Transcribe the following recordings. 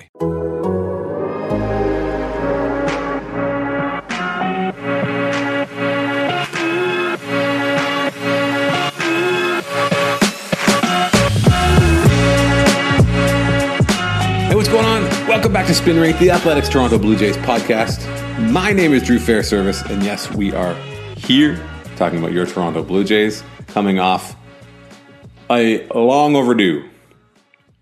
Hey, what's going on? Welcome back to Spin Rate, the Athletics Toronto Blue Jays podcast. My name is Drew Fairservice, and yes, we are here talking about your Toronto Blue Jays coming off a long overdue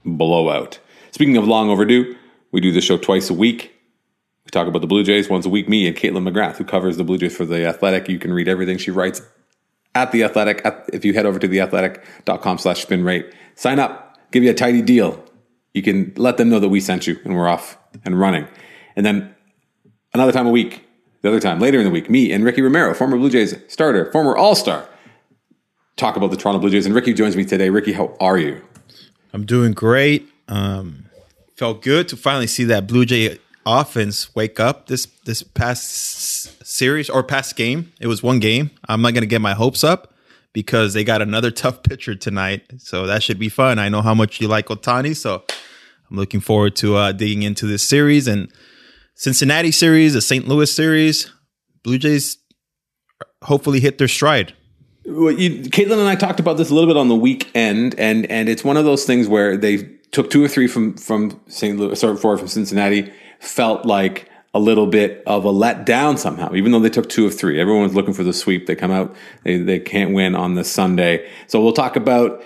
blowout. Speaking of long overdue, we do the show twice a week. We talk about the Blue Jays once a week. Me and Caitlin McGrath, who covers the Blue Jays for The Athletic. You can read everything she writes at The Athletic. At, if you head over to theathletic.com slash spin rate, sign up, give you a tidy deal. You can let them know that we sent you and we're off and running. And then another time a week, the other time, later in the week, me and Ricky Romero, former Blue Jays starter, former All Star, talk about the Toronto Blue Jays. And Ricky joins me today. Ricky, how are you? I'm doing great. Um, felt good to finally see that Blue Jay offense wake up this this past series or past game. It was one game. I'm not gonna get my hopes up because they got another tough pitcher tonight, so that should be fun. I know how much you like Ohtani, so I'm looking forward to uh, digging into this series and Cincinnati series, the St. Louis series. Blue Jays hopefully hit their stride. Well, you, Caitlin and I talked about this a little bit on the weekend, and and it's one of those things where they took two or three from from St. Louis, sorry, four from Cincinnati. Felt like a little bit of a letdown somehow, even though they took two of three. Everyone's looking for the sweep. They come out, they they can't win on this Sunday. So we'll talk about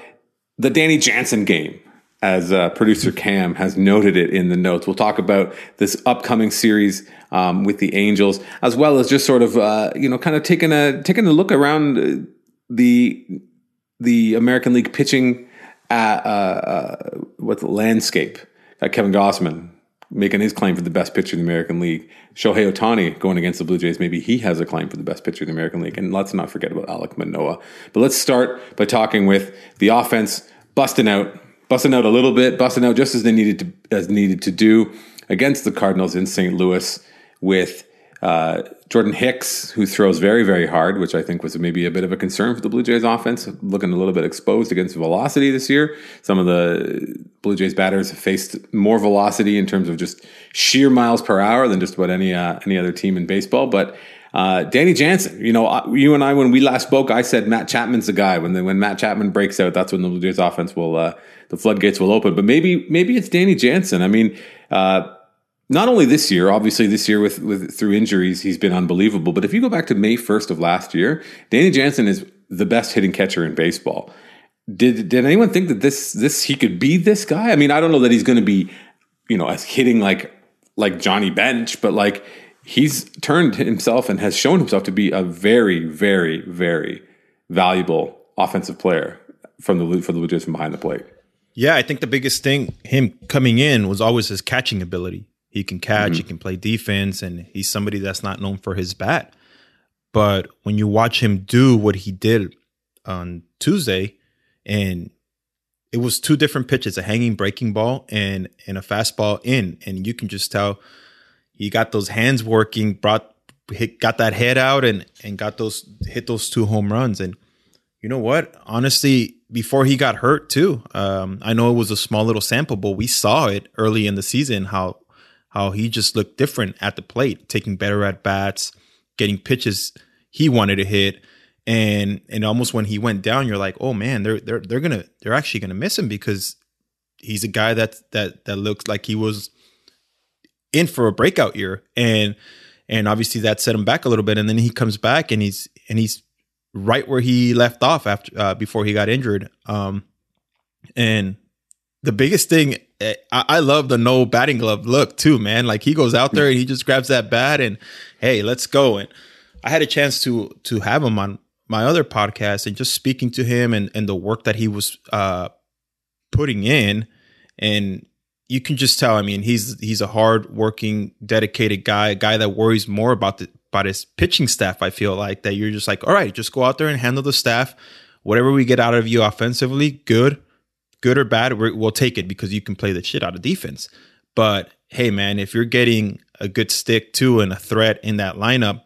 the Danny Jansen game. As uh, producer Cam has noted it in the notes, we'll talk about this upcoming series um, with the Angels, as well as just sort of uh, you know, kind of taking a taking a look around uh, the the American League pitching uh, uh, what the landscape. Kevin Gausman making his claim for the best pitcher in the American League. Shohei Ohtani going against the Blue Jays. Maybe he has a claim for the best pitcher in the American League. And let's not forget about Alek Manoah. But let's start by talking with the offense busting out, busting out a little bit, busting out just as they needed to as needed to do against the Cardinals in St. Louis with uh, Jordan Hicks, who throws very, very hard, which I think was maybe a bit of a concern for the Blue Jays offense, looking a little bit exposed against velocity this year. Some of the Blue Jays batters have faced more velocity in terms of just sheer miles per hour than just about any uh, any other team in baseball. But uh, Danny Jansen, you know, uh, you and I, when we last spoke, I said Matt Chapman's the guy. When the, when Matt Chapman breaks out, that's when the Blue Jays offense will uh, the floodgates will open. But maybe maybe it's Danny Jansen. I mean. Uh, not only this year, obviously this year with, with through injuries, he's been unbelievable. But if you go back to May 1st of last year, Danny Jansen is the best hitting catcher in baseball. Did did anyone think that this this he could be this guy? I mean, I don't know that he's going to be, you know, as hitting like like Johnny Bench, but like he's turned himself and has shown himself to be a very, very, very valuable offensive player from the for the Blue Jays from behind the plate. Yeah, I think the biggest thing him coming in was always his catching ability. He can catch, mm-hmm. he can play defense, and he's somebody that's not known for his bat. But when you watch him do what he did on Tuesday, and it was two different pitches, a hanging breaking ball and and a fastball in, and you can just tell he got those hands working, brought hit, got that head out and and got those hit those two home runs. And you know what? Honestly, before he got hurt too, um, I know it was a small little sample, but we saw it early in the season how how he just looked different at the plate, taking better at bats, getting pitches he wanted to hit. And and almost when he went down, you're like, oh man, they're they're they're gonna they're actually gonna miss him because he's a guy that that that looks like he was in for a breakout year. And and obviously that set him back a little bit. And then he comes back and he's and he's right where he left off after uh, before he got injured. Um, and the biggest thing I, I love the no batting glove look too, man. Like he goes out there and he just grabs that bat and hey, let's go. And I had a chance to to have him on my other podcast and just speaking to him and and the work that he was uh putting in and you can just tell. I mean, he's he's a hard working, dedicated guy, a guy that worries more about the about his pitching staff. I feel like that you're just like, all right, just go out there and handle the staff. Whatever we get out of you offensively, good, good or bad, we will take it because you can play the shit out of defense. But hey, man, if you're getting a good stick too and a threat in that lineup,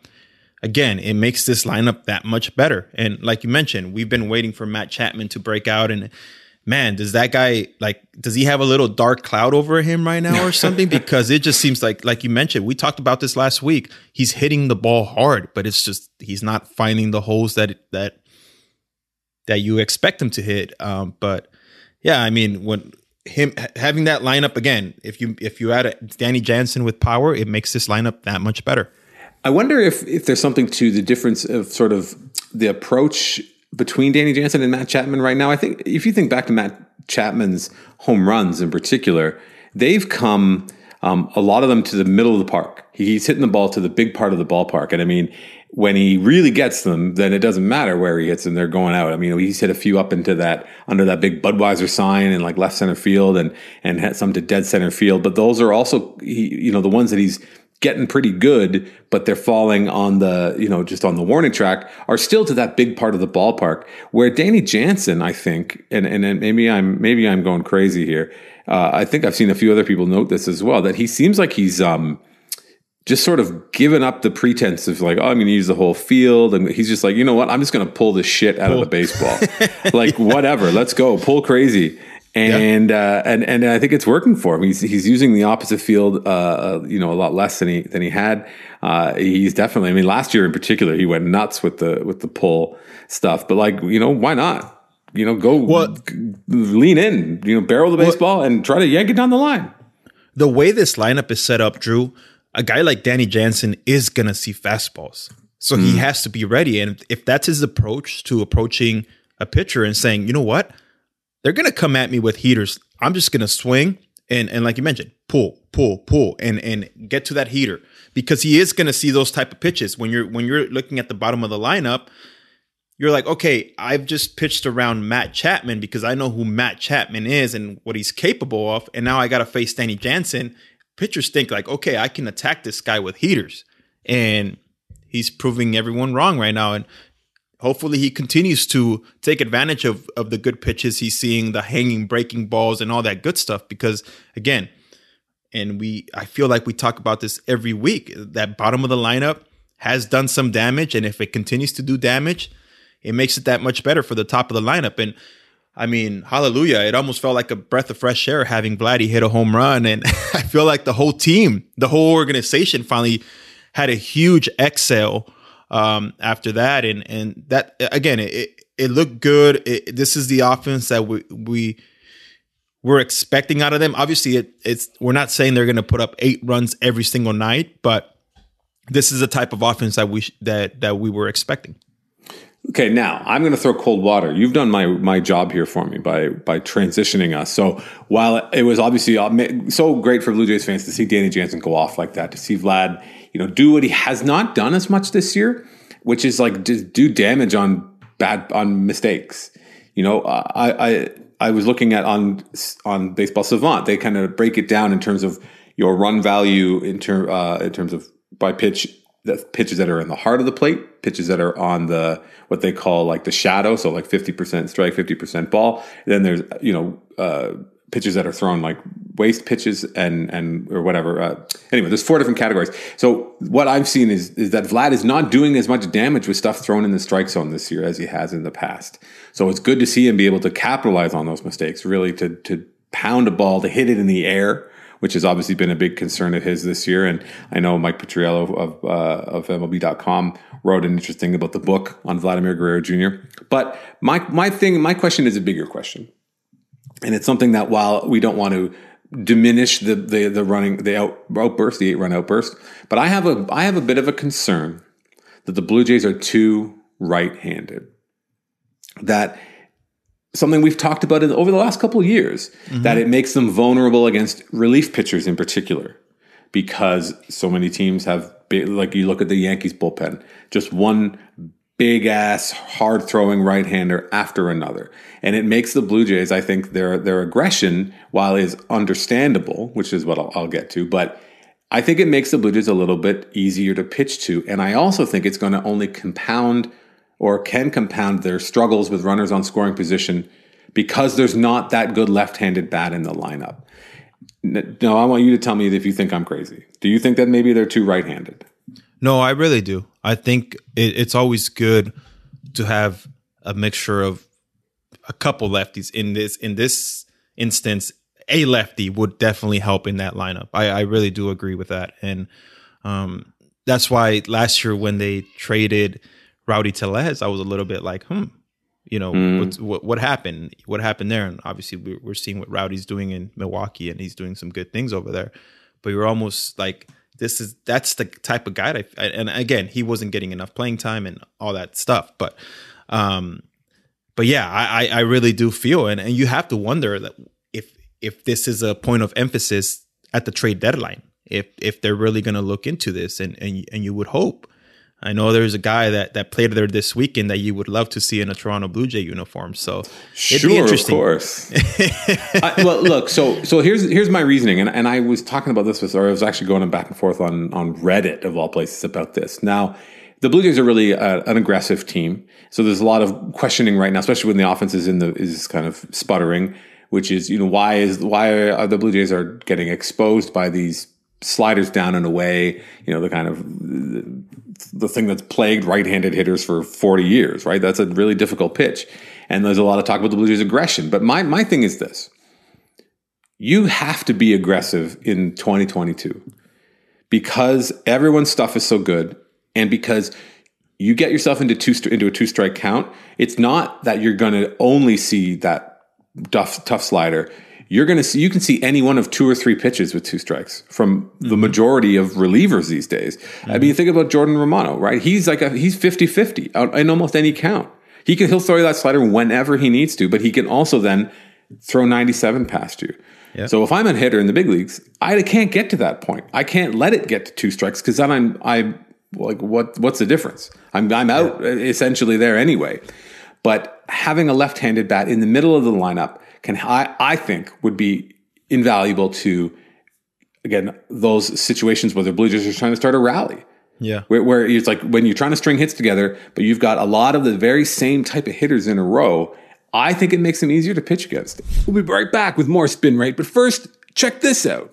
again, it makes this lineup that much better. And like you mentioned, we've been waiting for Matt Chapman to break out and man, does that guy like does he have a little dark cloud over him right now or something? because it just seems like like you mentioned, we talked about this last week. He's hitting the ball hard, but it's just he's not finding the holes that that that you expect him to hit. Um, but yeah, I mean, when him having that lineup again, if you if you add a Danny Jansen with power, it makes this lineup that much better. I wonder if if there's something to the difference of sort of the approach between Danny Jansen and Matt Chapman right now. I think if you think back to Matt Chapman's home runs in particular, they've come um, a lot of them to the middle of the park. He's hitting the ball to the big part of the ballpark, and I mean, when he really gets them, then it doesn't matter where he hits them; they're going out. I mean, he's hit a few up into that under that big Budweiser sign and like left center field, and and had some to dead center field. But those are also, he, you know, the ones that he's getting pretty good, but they're falling on the, you know, just on the warning track are still to that big part of the ballpark where Danny Jansen, I think, and, and, maybe I'm, maybe I'm going crazy here. Uh, I think I've seen a few other people note this as well, that he seems like he's, um, just sort of given up the pretense of like, oh, I'm going to use the whole field. And he's just like, you know what? I'm just going to pull the shit out pull. of the baseball. like, whatever, let's go, pull crazy and yeah. uh, and and I think it's working for him. He's he's using the opposite field, uh, you know, a lot less than he than he had. Uh, he's definitely. I mean, last year in particular, he went nuts with the with the pull stuff. But like, you know, why not? You know, go what? lean in. You know, barrel the baseball and try to yank it down the line. The way this lineup is set up, Drew, a guy like Danny Jansen is gonna see fastballs, so mm. he has to be ready. And if that's his approach to approaching a pitcher and saying, you know what they're going to come at me with heaters. I'm just going to swing and and like you mentioned, pull, pull, pull, and and get to that heater because he is going to see those type of pitches when you're when you're looking at the bottom of the lineup. You're like, okay, I've just pitched around Matt Chapman because I know who Matt Chapman is and what he's capable of, and now I got to face Danny Jansen. Pitchers think like, okay, I can attack this guy with heaters, and he's proving everyone wrong right now. And hopefully he continues to take advantage of of the good pitches. He's seeing, the hanging breaking balls and all that good stuff because again, and we I feel like we talk about this every week, that bottom of the lineup has done some damage. And if it continues to do damage, it makes it that much better for the top of the lineup. And I mean, hallelujah. It almost felt like a breath of fresh air having Vladdy hit a home run. And I feel like the whole team, the whole organization finally had a huge exhale um, after that, and and that again, it it looked good. It, this is the offense that we we we're expecting out of them. Obviously, it, it's we're not saying they're going to put up eight runs every single night, but this is the type of offense that we that that we were expecting. Okay, now I'm going to throw cold water. You've done my my job here for me by by transitioning us. So while it was obviously so great for Blue Jays fans to see Danny Jansen go off like that, to see Vlad you know, do what he has not done as much this year, which is like just do damage on bad on mistakes. You know, I I I was looking at on on Baseball Savant. They kind of break it down in terms of your run value in term uh, in terms of by pitch the pitches that are in the heart of the plate, pitches that are on the what they call like the shadow, so like fifty percent strike, fifty percent ball. And then there's you know uh, pitches that are thrown like waste pitches and and or whatever. Uh, anyway, there's four different categories. So what I've seen is is that Vlad is not doing as much damage with stuff thrown in the strike zone this year as he has in the past. So it's good to see him be able to capitalize on those mistakes, really to to pound a ball, to hit it in the air. Which has obviously been a big concern of his this year, and I know Mike Petriello of uh, of MLB.com wrote an interesting about the book on Vladimir Guerrero Jr. But my my thing, my question is a bigger question, and it's something that while we don't want to diminish the the, the running the out, outburst, the eight run outburst, but I have a I have a bit of a concern that the Blue Jays are too right handed. That something we've talked about in, over the last couple of years mm-hmm. that it makes them vulnerable against relief pitchers in particular because so many teams have big, like you look at the Yankees bullpen just one big ass, hard throwing right hander after another. And it makes the Blue Jays, I think, their their aggression, while is understandable, which is what I'll, I'll get to, but I think it makes the Blue Jays a little bit easier to pitch to. And I also think it's going to only compound or can compound their struggles with runners on scoring position because there's not that good left-handed bat in the lineup. No, I want you to tell me if you think I'm crazy. Do you think that maybe they're too right-handed? No, I really do. I think it, it's always good to have a mixture of a couple lefties in this in this instance. A lefty would definitely help in that lineup. I, I really do agree with that, and um, that's why last year when they traded Rowdy Tellez, I was a little bit like, hmm, you know, mm. what what happened? What happened there? And obviously, we're seeing what Rowdy's doing in Milwaukee, and he's doing some good things over there. But you're almost like, this is that's the type of guy. That I, and again, he wasn't getting enough playing time and all that stuff. But, um, but yeah, I I really do feel, and and you have to wonder that if if this is a point of emphasis at the trade deadline, if if they're really going to look into this, and and and you would hope I know there's a guy that that played there this weekend that you would love to see in a Toronto Blue Jay uniform. So sure, it'd be interesting. of course. I, well, look, so so here's here's my reasoning, and, and I was talking about this with, or I was actually going back and forth on on Reddit of all places about this. Now, the Blue Jays are really a, an aggressive team, so there's a lot of questioning right now, especially when the offense is in the is kind of sputtering. Which is, you know, why is why are the Blue Jays are getting exposed by these sliders down and away, you know, the kind of the thing that's plagued right-handed hitters for 40 years, right? That's a really difficult pitch. And there's a lot of talk about the Blue Jays aggression. But my, my thing is this. You have to be aggressive in 2022 because everyone's stuff is so good and because you get yourself into two into a two strike count. It's not that you're going to only see that tough tough slider you're going to see, you can see any one of two or three pitches with two strikes from mm-hmm. the majority of relievers these days. Mm-hmm. I mean, think about Jordan Romano, right? He's like a, he's 50 50 in almost any count. He can, he'll throw you that slider whenever he needs to, but he can also then throw 97 past you. Yep. So if I'm a hitter in the big leagues, I can't get to that point. I can't let it get to two strikes because then I'm, I like, what, what's the difference? I'm, I'm out yeah. essentially there anyway. But having a left-handed bat in the middle of the lineup can I, I think would be invaluable to again those situations where the Blue Jays are trying to start a rally. Yeah, where, where it's like when you're trying to string hits together, but you've got a lot of the very same type of hitters in a row. I think it makes them easier to pitch against. We'll be right back with more spin rate, but first, check this out.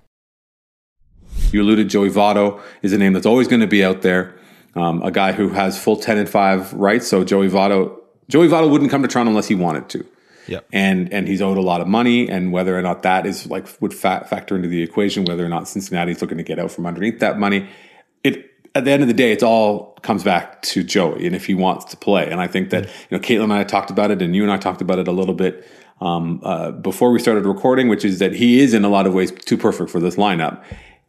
You alluded Joey Votto is a name that's always going to be out there. Um, a guy who has full 10 and 5 rights. So Joey Votto, Joey Votto wouldn't come to Toronto unless he wanted to. Yeah. And and he's owed a lot of money, and whether or not that is like would fa- factor into the equation, whether or not Cincinnati's looking to get out from underneath that money, it at the end of the day, it all comes back to Joey and if he wants to play. And I think that you know, Caitlin and I talked about it, and you and I talked about it a little bit um, uh, before we started recording, which is that he is in a lot of ways too perfect for this lineup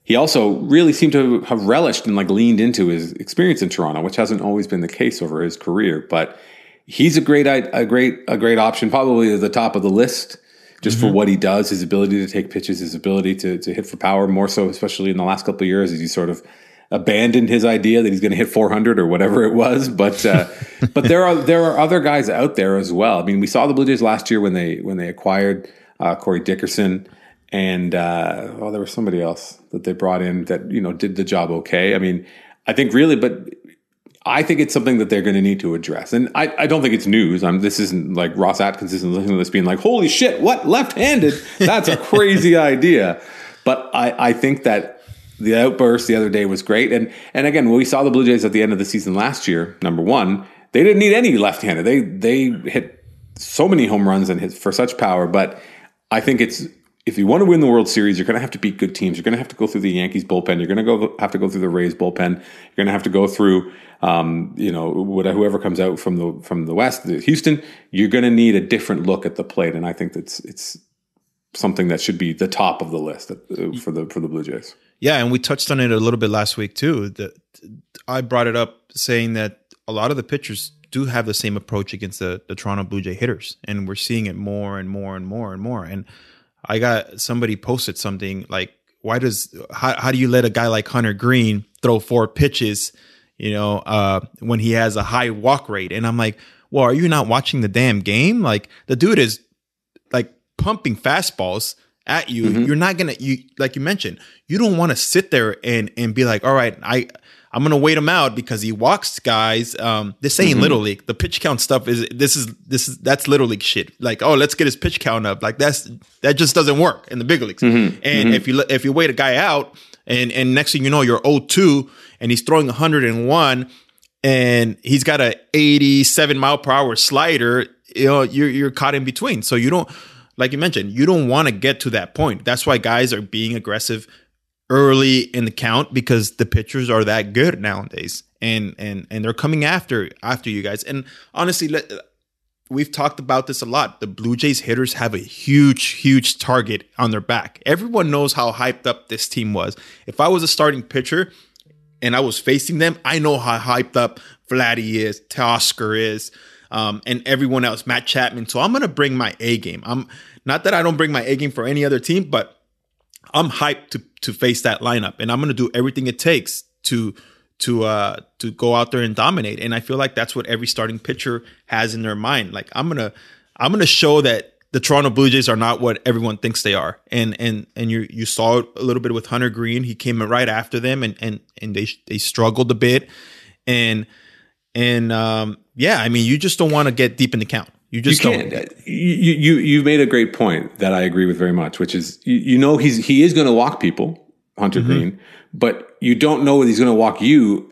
he also really seemed to have relished and like leaned into his experience in Toronto, which hasn't always been the case over his career. But he's a great, a great, a great option, probably at the top of the list, just mm-hmm. for what he does, his ability to take pitches, his ability to to hit for power, more so, especially in the last couple of years, as he sort of abandoned his idea that he's going to hit 400 or whatever it was. But uh, but there are there are other guys out there as well. I mean, we saw the Blue Jays last year when they when they acquired uh, Corey Dickerson and uh, oh, there was somebody else that they brought in that you know did the job okay. I mean, I think really, but I think it's something that they're going to need to address. And I, I don't think it's news. I'm, this isn't like Ross Atkins isn't listening to this being like, holy shit, what? Left handed? That's a crazy idea. But I, I think that the outburst the other day was great. And, and again, when we saw the Blue Jays at the end of the season last year, number one, they didn't need any left handed. They, they hit so many home runs and hit for such power. But I think it's if you want to win the World Series, you're going to have to beat good teams. You're going to have to go through the Yankees bullpen. You're going to go have to go through the Rays bullpen. You're going to have to go through, um, you know, whatever, whoever comes out from the from the West, the Houston. You're going to need a different look at the plate, and I think that's it's something that should be the top of the list uh, for the for the Blue Jays. Yeah, and we touched on it a little bit last week too. That I brought it up saying that a lot of the pitchers do have the same approach against the, the Toronto Blue Jay hitters, and we're seeing it more and more and more and more. And I got somebody posted something like, why does how, how do you let a guy like Hunter Greene throw four pitches, you know, uh, when he has a high walk rate? And I'm like, well, are you not watching the damn game? Like the dude is like pumping fastballs at you. Mm-hmm. You're not gonna you like you mentioned, you don't want to sit there and and be like, all right, I I'm gonna wait him out because he walks guys. Um, this ain't mm-hmm. little league. The pitch count stuff is this is this is that's little league shit. Like, oh, let's get his pitch count up. Like that's that just doesn't work in the big leagues. Mm-hmm. And mm-hmm. if you if you wait a guy out and and next thing you know you're 0-2 and he's throwing 101 and he's got a 87 mile per hour slider, you know you're you're caught in between. So you don't like you mentioned, you don't want to get to that point. That's why guys are being aggressive early in the count because the pitchers are that good nowadays. And and and they're coming after after you guys. And honestly let, we've talked about this a lot. The blue jays hitters have a huge huge target on their back. Everyone knows how hyped up this team was. If i was a starting pitcher and i was facing them i know how hyped up vladdy is teoscar is um, and everyone else matt chapman. So i'm gonna bring my a game. I'm not that i don't bring my a game for any other team but I'm hyped to to face that lineup, and I'm going to do everything it takes to to uh to go out there and dominate. And I feel like that's what every starting pitcher has in their mind. Like I'm gonna I'm gonna show that the Toronto Blue Jays are not what everyone thinks they are. And and and you you saw it a little bit with Hunter Greene. He came right after them, and and and they they struggled a bit. And and um yeah, I mean, you just don't want to get deep in the count. You just you can't. You, you you made a great point that I agree with very much, which is you, you know he's he is going to walk people, Hunter mm-hmm. Greene, but you don't know whether he's going to walk you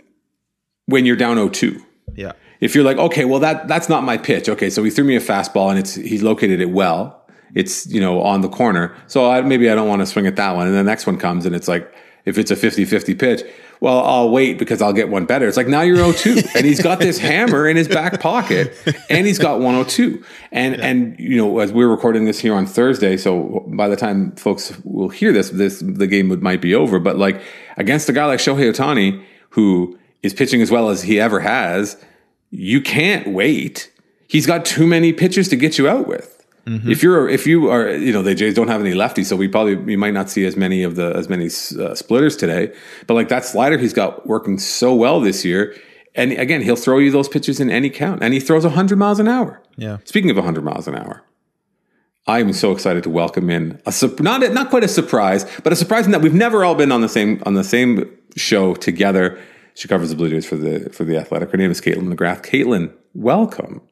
when you're down 0-2. Yeah. If you're like, okay, well that that's not my pitch. Okay, so he threw me a fastball and it's he's located it well. It's you know on the corner, so I, maybe I don't want to swing at that one. And the next one comes and it's like if it's a 50-50 pitch, well, I'll wait because I'll get one better. It's like now you're 02 and he's got this hammer in his back pocket and he's got 102. And, yeah. and, you know, as we're recording this here on Thursday, so by the time folks will hear this, this, the game would, might be over. But like against a guy like Shohei Ohtani, who is pitching as well as he ever has, you can't wait. He's got too many pitches to get you out with. Mm-hmm. If you're if you are you know the Jays don't have any lefties, so we probably we might not see as many of the as many uh, splitters today. But like that slider he's got working so well this year, and again he'll throw you those pitches in any count, and he throws hundred miles an hour. Yeah. Speaking of hundred miles an hour, I am so excited to welcome in a not not quite a surprise, but a surprise in that we've never all been on the same on the same show together. She covers the Blue Jays for the for the Athletic. Her name is Caitlin McGrath. Caitlin, welcome.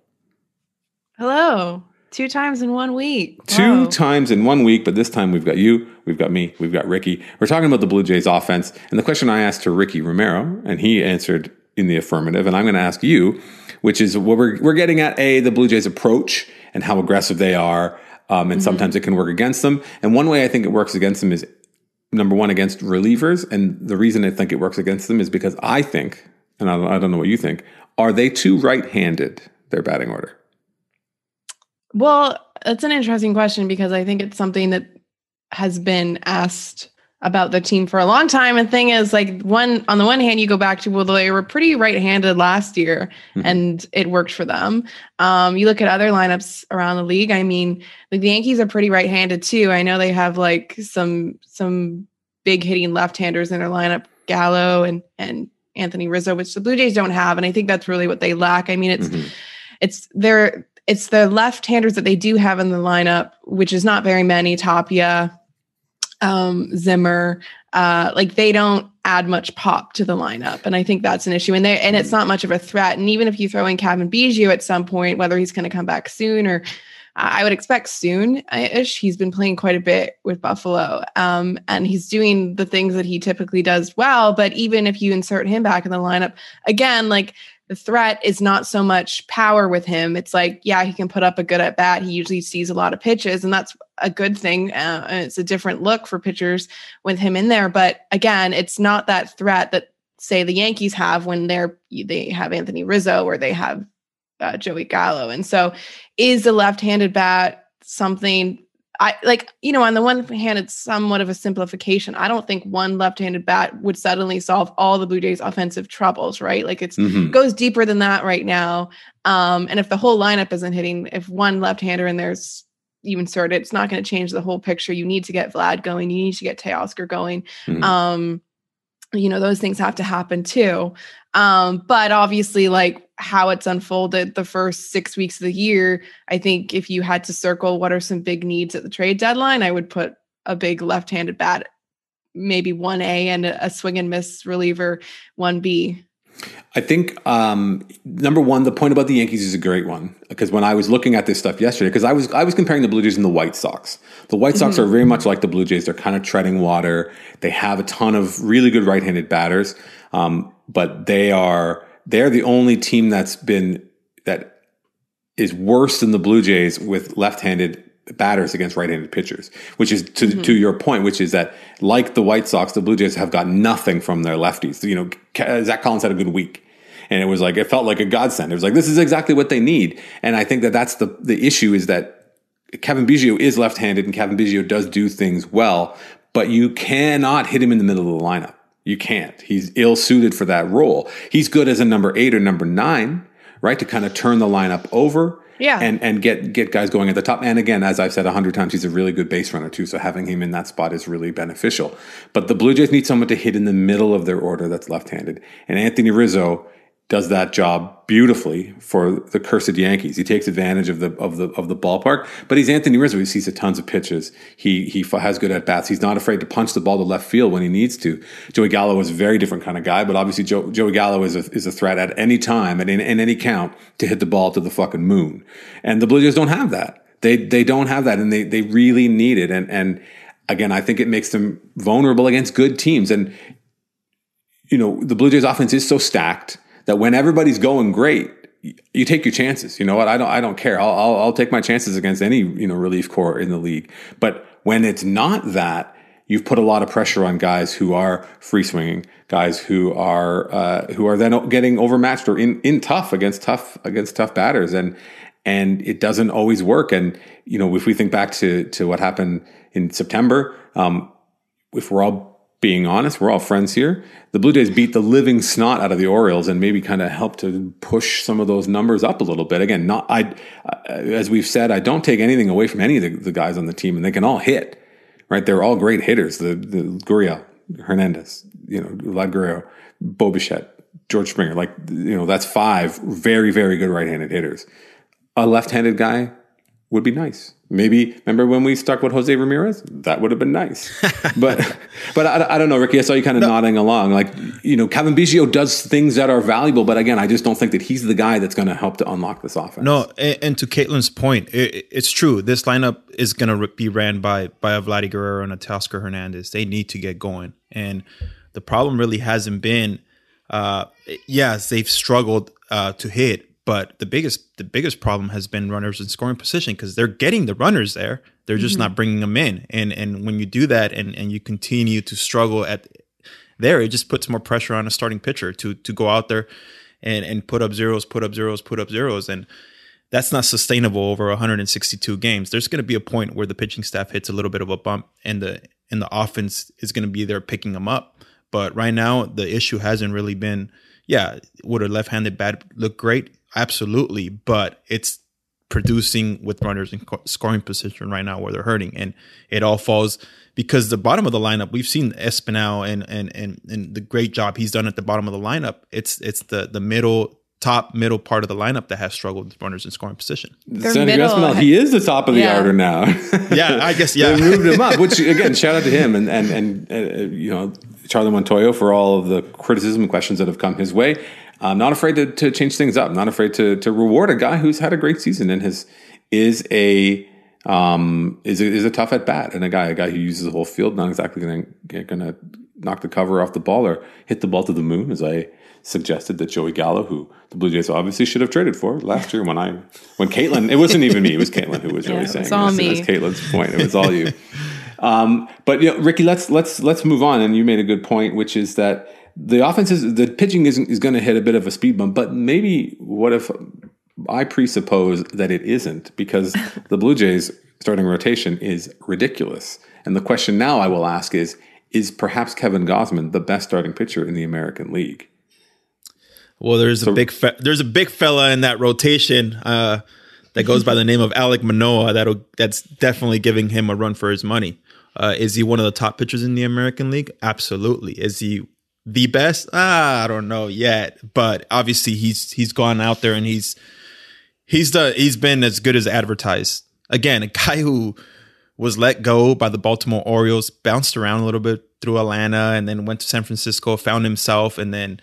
Hello. Two times in one week. Two times in one week, but this time we've got you, we've got me, we've got Ricky. We're talking about the Blue Jays offense. And the question I asked to Ricky Romero, and he answered in the affirmative, and I'm going to ask you, which is what we're, we're getting at A, the Blue Jays approach and how aggressive they are. Um, and mm-hmm. sometimes it can work against them. And one way I think it works against them is number one, against relievers. And the reason I think it works against them is because I think, and I don't, I don't know what you think, are they too right handed, their batting order? Well, it's an interesting question because I think it's something that has been asked about the team for a long time. And thing is, like one on the one hand, you go back to well, they were pretty right-handed last year, mm-hmm. and it worked for them. Um, you look at other lineups around the league. I mean, like the Yankees are pretty right-handed too. I know they have like some some big hitting left-handers in their lineup, Gallo and and Anthony Rizzo, which the Blue Jays don't have, and I think that's really what they lack. I mean, it's mm-hmm. it's they're it's the left-handers that they do have in the lineup, which is not very many. Tapia, um, Zimmer. Uh, like they don't add much pop to the lineup, and I think that's an issue. And they and it's not much of a threat. And even if you throw in Cavan Biggio at some point, whether he's going to come back soon or I would expect soon ish. He's been playing quite a bit with Buffalo, um, and he's doing the things that he typically does well. But even if you insert him back in the lineup, again, like the threat is not so much power with him. It's like, yeah, he can put up a good at bat. He usually sees a lot of pitches, and that's a good thing. Uh, it's a different look for pitchers with him in there. But again, it's not that threat that say the Yankees have when they're they have Anthony Rizzo or they have uh, Joey Gallo. And so, is a left-handed bat something I like, you know, on the one hand, it's somewhat of a simplification. I don't think one left-handed bat would suddenly solve all the Blue Jays' offensive troubles, right? Like it's mm-hmm. goes deeper than that right now. Um, and if the whole lineup isn't hitting, if one left-hander and there's you insert it, it's not going to change the whole picture. You need to get Vlad going. You need to get Teoscar going. Mm-hmm. Um, you know, those things have to happen too. Um, but obviously, like how it's unfolded the first six weeks of the year, I think if you had to circle what are some big needs at the trade deadline, I would put a big left handed bat, maybe 1A and a swing and miss reliever 1B. I think um, number one, the point about the Yankees is a great one because when I was looking at this stuff yesterday, because I was I was comparing the Blue Jays and the White Sox. The White Sox mm-hmm. are very much like the Blue Jays; they're kind of treading water. They have a ton of really good right-handed batters, um, but they are they're the only team that's been that is worse than the Blue Jays with left-handed batters against right-handed pitchers, which is to, mm-hmm. to your point, which is that like the White Sox, the Blue Jays have got nothing from their lefties. You know, Zack Collins had a good week. And it was like, it felt like a godsend. It was like, this is exactly what they need. And I think that that's the, the issue is that Cavan Biggio is left-handed and Cavan Biggio does do things well, but you cannot hit him in the middle of the lineup. You can't. He's ill suited for that role. He's good as a number eight or number nine, right? To kind of turn the lineup over yeah. And and get get guys going at the top. And again, as I've said a hundred times, he's a really good base runner too. So having him in that spot is really beneficial. But the Blue Jays need someone to hit in the middle of their order that's left-handed. And Anthony Rizzo does that job beautifully for the cursed Yankees. He takes advantage of the of the of the ballpark, but he's Anthony Rizzo. He sees tons of pitches. He he has good at bats. He's not afraid to punch the ball to left field when he needs to. Joey Gallo is a very different kind of guy, but obviously Joe, Joey Gallo is a is a threat at any time and in, in any count to hit the ball to the fucking moon. And the Blue Jays don't have that. They they don't have that, and they they really need it. And and again, I think it makes them vulnerable against good teams. And you know, the Blue Jays offense is so stacked that when everybody's going great, you take your chances. You know what? I don't. I don't care. I'll, I'll, I'll take my chances against any you know relief corps in the league. But when it's not that, you've put a lot of pressure on guys who are free swinging, guys who are uh, who are then getting overmatched or in in tough against tough against tough batters, and and it doesn't always work. And you know, if we think back to to what happened in September, um, if we're all being honest, we're all friends here. The Blue Jays beat the living snot out of the Orioles and maybe kind of helped to push some of those numbers up a little bit. Again, not I, as we've said, I don't take anything away from any of the, the guys on the team, and they can all hit. Right, they're all great hitters. The the Gurriel, Hernandez, you know, Vlad Guerrero, George Springer. Like you know, that's five very very good right-handed hitters. A left-handed guy would be nice. Maybe remember when we stuck with Jose Ramirez? That would have been nice. but but I, I, don't know, Ricky. I saw you kind of no. nodding along. Like you know, Cavan Biggio does things that are valuable, but again, I just don't think that he's the guy that's going to help to unlock this offense. No, and, and to Caitlin's point, it, it's true. This lineup is going to be ran by by a Vladdy Guerrero and a Teoscar Hernandez. They need to get going, and the problem really hasn't been. Uh, yes, they've struggled uh, to hit, but the biggest the biggest problem has been runners in scoring position because they're getting the runners there. They're just mm-hmm. not bringing them in. And and when you do that and and you continue to struggle at there, it just puts more pressure on a starting pitcher to to go out there and and put up zeros, put up zeros, put up zeros, and that's not sustainable over 162 games. There's going to be a point where the pitching staff hits a little bit of a bump, and the and the offense is going to be there picking them up. But right now, the issue hasn't really been. Yeah, would a left-handed bat look great? Absolutely, but it's producing with runners in scoring position right now where they're hurting, and it all falls because the bottom of the lineup. We've seen Espinal and and and and the great job he's done at the bottom of the lineup. It's it's the the middle top middle part of the lineup that has struggled with runners in scoring position. Sandy Espinal, he is the top of the Yeah. order now. Yeah, I guess yeah. they moved him up. Which again, shout out to him and and and uh, you know Charlie Montoyo for all of the criticism and questions that have come his way. I'm not afraid to, to change things up. I'm Not afraid to to reward a guy who's had a great season and has is a um is a, is a tough at bat and a guy a guy who uses the whole field. Not exactly going to going to knock the cover off the ball or hit the ball to the moon as I suggested that Joey Gallo, who the Blue Jays obviously should have traded for last year when I when Caitlin, it wasn't even me, it was Caitlin who was Yeah, really it saying was all this. me. That's Caitlin's point. It was all you. Um, but you know, Ricky, let's let's let's move on. And you made a good point, which is that the offense is the pitching is is going to hit a bit of a speed bump. But maybe what if I presuppose that it isn't because the Blue Jays starting rotation is ridiculous. And the question now I will ask is: Is perhaps Kevin Gausman the best starting pitcher in the American League? Well, there's a big fe- there's a big fella in that rotation uh, that goes by the name of Alek Manoah. That'll that's definitely giving him a run for his money. Uh, is he one of the top pitchers in the American League? Absolutely. Is he the best? Ah, I don't know yet, but obviously he's he's gone out there and he's he's the he's been as good as advertised. Again, a guy who was let go by the Baltimore Orioles, bounced around a little bit through Atlanta, and then went to San Francisco, found himself, and then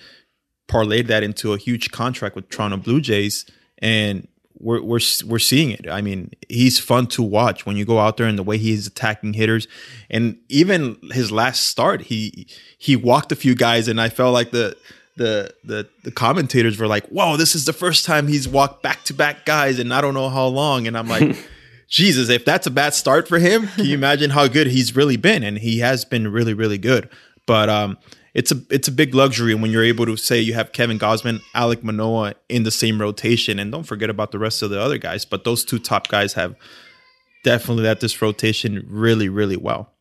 parlayed that into a huge contract with Toronto Blue Jays, and we're we're we're seeing it. I mean, he's fun to watch when you go out there and the way he's attacking hitters, and even his last start, he he walked a few guys, and I felt like the. The, the the commentators were like, "Whoa, this is the first time he's walked back to back guys, and I don't know how long." And I'm like, Jesus, if that's a bad start for him, can you imagine how good he's really been? And he has been really, really good. But um, it's a it's a big luxury when you're able to say you have Kevin Gausman, Alek Manoah in the same rotation, and don't forget about the rest of the other guys. But those two top guys have definitely led this rotation really, really well.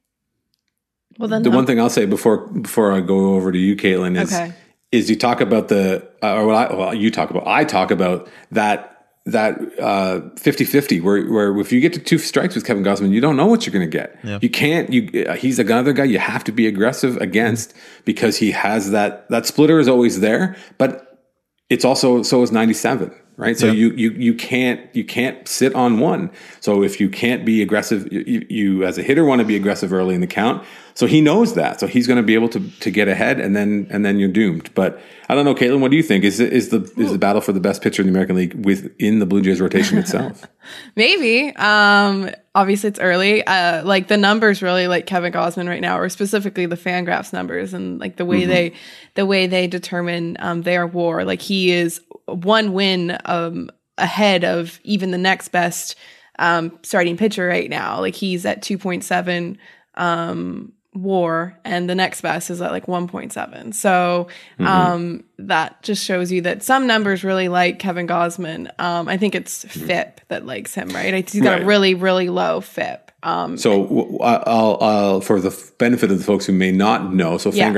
Well, then The one thing I'll say before before I go over to you, Caitlin, is Okay. is you talk about the uh, or what I, well, you talk about I talk about that that uh 50-50 where where if you get to two strikes with Kevin Gausman, you don't know what you're going to get. You can't you uh, he's another guy you have to be aggressive against because he has that that splitter is always there, but it's also so is 97 right? So you you you can't you can't sit on one. So if you can't be aggressive you, you, as a hitter want to be aggressive early in the count. So he knows that. So he's going to be able to to get ahead and then and then you're doomed. But i don't know caitlin what do you think? Is is the is the battle for the best pitcher in the american league within the blue jays rotation itself? Maybe. Um, obviously it's early. Uh, like the numbers really like Kevin Gausman right now, or specifically the Fangraphs numbers and like the way they, the way they determine um, their war. Like he is one win um, ahead of even the next best um, starting pitcher right now. Like he's at two point seven um, war, and the next best is at like one point seven. So um, that just shows you that some numbers really like Kevin Gausman. Um, I think it's FIP that likes him, right? I he's got a really, really low FIP. Um, So I'll, I'll for the benefit of the folks who may not know, so Yeah.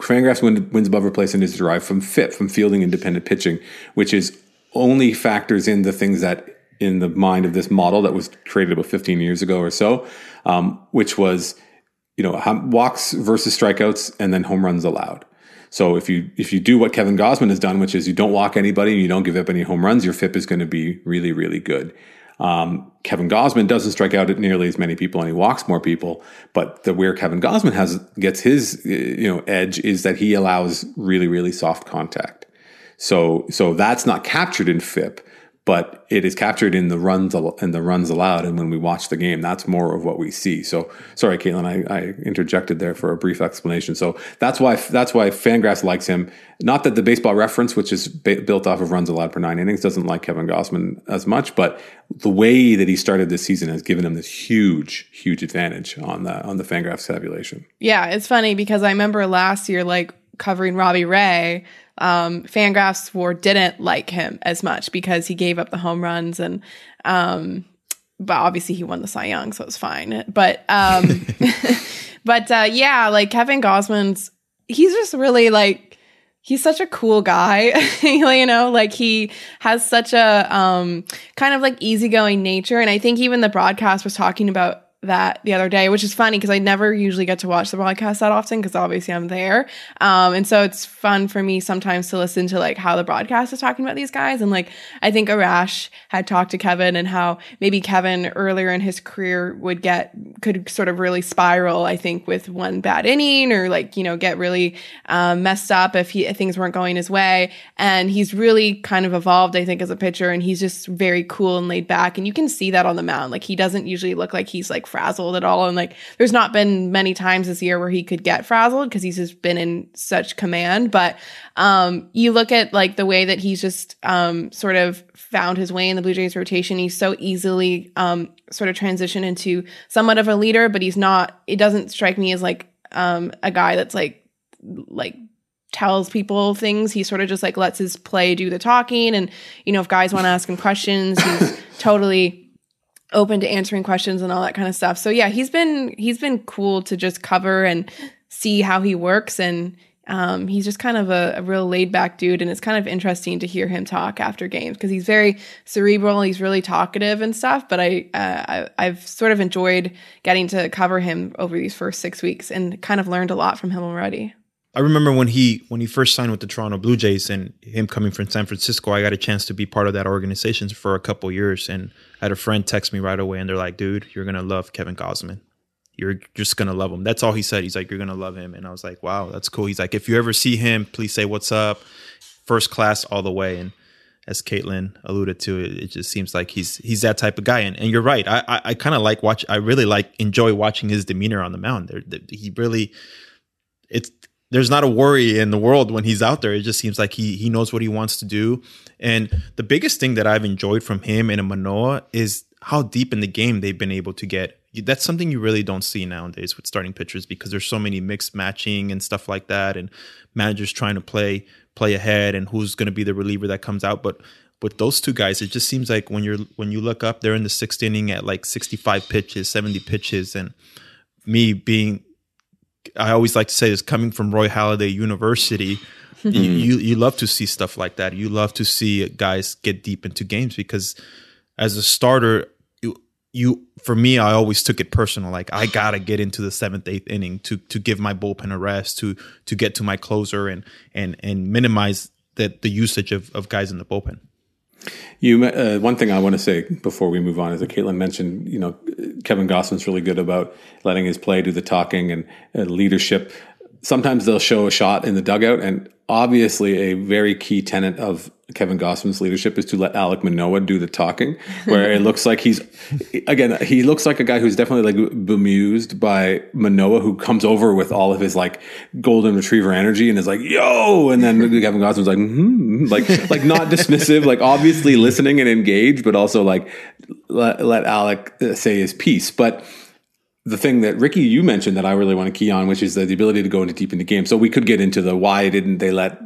Fangraphs win, wins above replacement is derived from FIP, from fielding independent pitching, which is only factors in the things that in the mind of this model that was created about 15 years ago or so, um, which was you know walks versus strikeouts and then home runs allowed. So if you if you do what Kevin Gausman has done, which is you don't walk anybody and you don't give up any home runs, your FIP is going to be really really good. Um, Kevin Gausman doesn't strike out at nearly as many people, and he walks more people. But the where Kevin Gausman has gets his uh, you know edge is that he allows really really soft contact. So so that's not captured in FIP, but it is captured in the runs in the runs allowed. And when we watch the game, that's more of what we see. So sorry, Caitlin, I, I interjected there for a brief explanation. So that's why that's why Fangraphs likes him. Not that the Baseball Reference, which is ba- built off of runs allowed per nine innings, doesn't like Kevin Gausman as much, but the way that he started this season has given him this huge huge advantage on the on the Fangraphs tabulation. Yeah, it's funny because I remember last year, like covering Robbie Ray, um, Fangraphs war didn't like him as much because he gave up the home runs and, um, but obviously he won the Cy Young, so it's fine. But, um, but uh, yeah, like Kevin Gausman's, he's just really like he's such a cool guy you know like he has such a um kind of like easygoing nature and i think even the broadcast was talking about that the other day, which is funny because I never usually get to watch the broadcast that often because obviously I'm there. Um, and so it's fun for me sometimes to listen to like how the broadcast is talking about these guys. And like I think Arash had talked to Kevin and how maybe Kevin earlier in his career would get could sort of really spiral. I think with one bad inning or like you know get really um, messed up if he if things weren't going his way. And he's really kind of evolved, I think, as a pitcher. And he's just very cool and laid back, and you can see that on the mound. Like he doesn't usually look like he's like frazzled at all. And like, there's not been many times this year where he could get frazzled because he's just been in such command. But um, you look at like the way that he's just um, sort of found his way in the Blue Jays rotation. He's so easily um, sort of transitioned into somewhat of a leader, but he's not. It doesn't strike me as like um, a guy that's like like tells people things. He sort of just like lets his play do the talking. And, you know, if guys want to ask him questions, he's totally open to answering questions and all that kind of stuff. So yeah, he's been he's been cool to just cover and see how he works and um, he's just kind of a, a real laid back dude, and it's kind of interesting to hear him talk after games because he's very cerebral. He's really talkative and stuff. But I, uh, I, have sort of enjoyed getting to cover him over these first six weeks and kind of learned a lot from him already. I remember when he when he first signed with the Toronto Blue Jays and him coming from San Francisco, I got a chance to be part of that organization for a couple years and Had a friend text me right away and they're like, "Dude, you're going to love Kevin Gausman. You're just going to love him." That's all he said. He's like, "You're going to love him." And I was like, "Wow, that's cool." He's like, "If you ever see him, please say what's up." First class all the way and as Caitlin alluded to, it, it just seems like he's he's that type of guy. And, and you're right. I I, I kind of like watch. I really like enjoy watching his demeanor on the mound. He really, it's there's not a worry in the world when he's out there. It just seems like he he knows what he wants to do. And the biggest thing that I've enjoyed from him and Manoah is how deep in the game they've been able to get. That's something you really don't see nowadays with starting pitchers because there's so many mixed matching and stuff like that, and managers trying to play play ahead and who's going to be the reliever that comes out. But with those two guys, it just seems like when you're when you look up, they're in the sixth inning at like 65 pitches, 70 pitches, and me being I always like to say is coming from Roy Halladay University. Hmm. you, you, you love to see stuff like that. You love to see guys get deep into games because as a starter, you, you for me, I always took it personal. Like I gotta get into the seventh, eighth inning to to give my bullpen a rest, to to get to my closer and and and minimize the the usage of of guys in the bullpen. You uh, one thing I want to say before we move on is that Caitlin mentioned, you know, Kevin Gausman's really good about letting his play do the talking and uh, leadership. Sometimes they'll show a shot in the dugout, and obviously a very key tenet of Kevin Gausman's leadership is to let Alek Manoah do the talking, where it looks like he's again he looks like a guy who's definitely like bemused by Manoah, who comes over with all of his like golden retriever energy and is like yo, and then Kevin Gausman's like hmm, like like not dismissive, like obviously listening and engaged, but also like let, let Alek uh, say his piece, but the thing that Ricky you mentioned that I really want to key on, which is the, the ability to go into deep into game. So we could get into the why didn't they let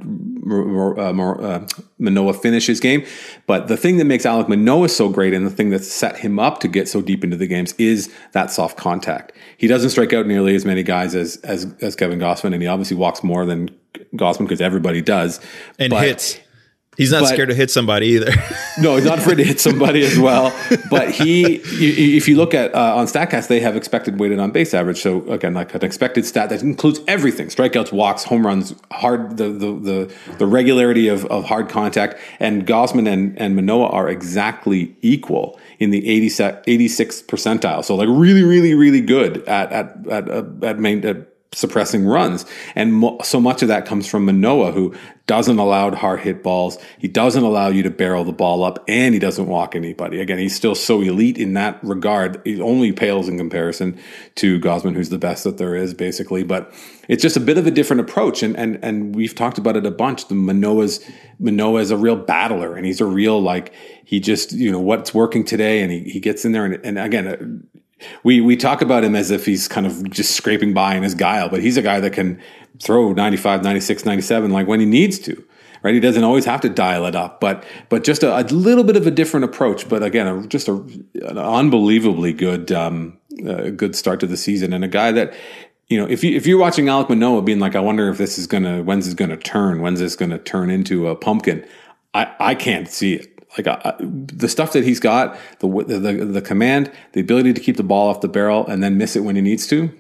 uh, uh, Manoah finish his game, but the thing that makes Alek Manoah so great and the thing that set him up to get so deep into the games is that soft contact. He doesn't strike out nearly as many guys as as, as Kevin Gausman, and he obviously walks more than Gossman because everybody does, and hits. He's not but, scared to hit somebody either. no, he's not afraid to hit somebody as well. But he, if you look at uh, on Statcast, they have expected weighted on base average. So again, like an expected stat that includes everything: strikeouts, walks, home runs, hard the the the, the regularity of, of hard contact. And Gausman and and Manoah are exactly equal in the 80, 86th percentile. So like really, really, really good at at at, at, main, at suppressing runs. And mo- so much of that comes from Manoah, who doesn't allow hard hit balls. He doesn't allow you to barrel the ball up and he doesn't walk anybody. Again, he's still so elite in that regard. He only pales in comparison to Gausman, who's the best that there is basically. But it's just a bit of a different approach. And, and, and we've talked about it a bunch. The Manoah's, Manoah is a real battler and he's a real, like, he just, you know, what's working today. And he, he gets in there and, and again, we we talk about him as if he's kind of just scraping by in his guile, but he's a guy that can throw 95, 96, 97 like when he needs to. Right, he doesn't always have to dial it up, but but just a, a little bit of a different approach. But again, a, just a, an unbelievably good um, uh, good start to the season, and a guy that you know, if you if you're watching Alek Manoah being like, I wonder if this is gonna when's this gonna turn, when's this gonna turn into a pumpkin, I I can't see it. Like uh, the stuff that he's got, the, the the command, the ability to keep the ball off the barrel and then miss it when he needs to.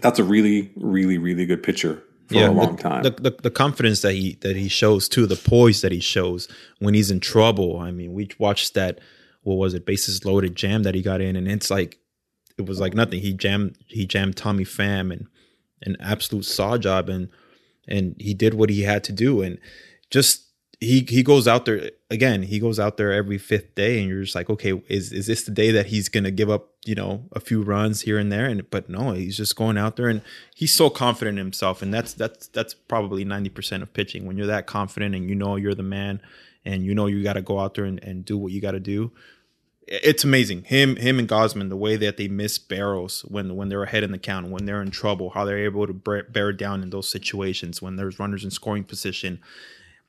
That's a really, really, really good pitcher for a long the, time. The, the, the confidence that he that he shows too, the poise that he shows when he's in trouble. I mean, we watched that. What was it? Bases loaded jam that he got in, and it's like it was like nothing. He jammed he jammed Tommy Pham and an absolute saw job, and and he did what he had to do, and just he he goes out there again. He goes out there every fifth day, and you're just like, okay, is is this the day that he's gonna give up, you know, a few runs here and there? And but no, he's just going out there, and he's so confident in himself, and that's that's that's probably ninety percent of pitching. When you're that confident and you know you're the man, and you know you got to go out there and, and do what you got to do. It's amazing him him and Gausman the way that they miss barrels when when they're ahead in the count when they're in trouble how they're able to bear, bear down in those situations when there's runners in scoring position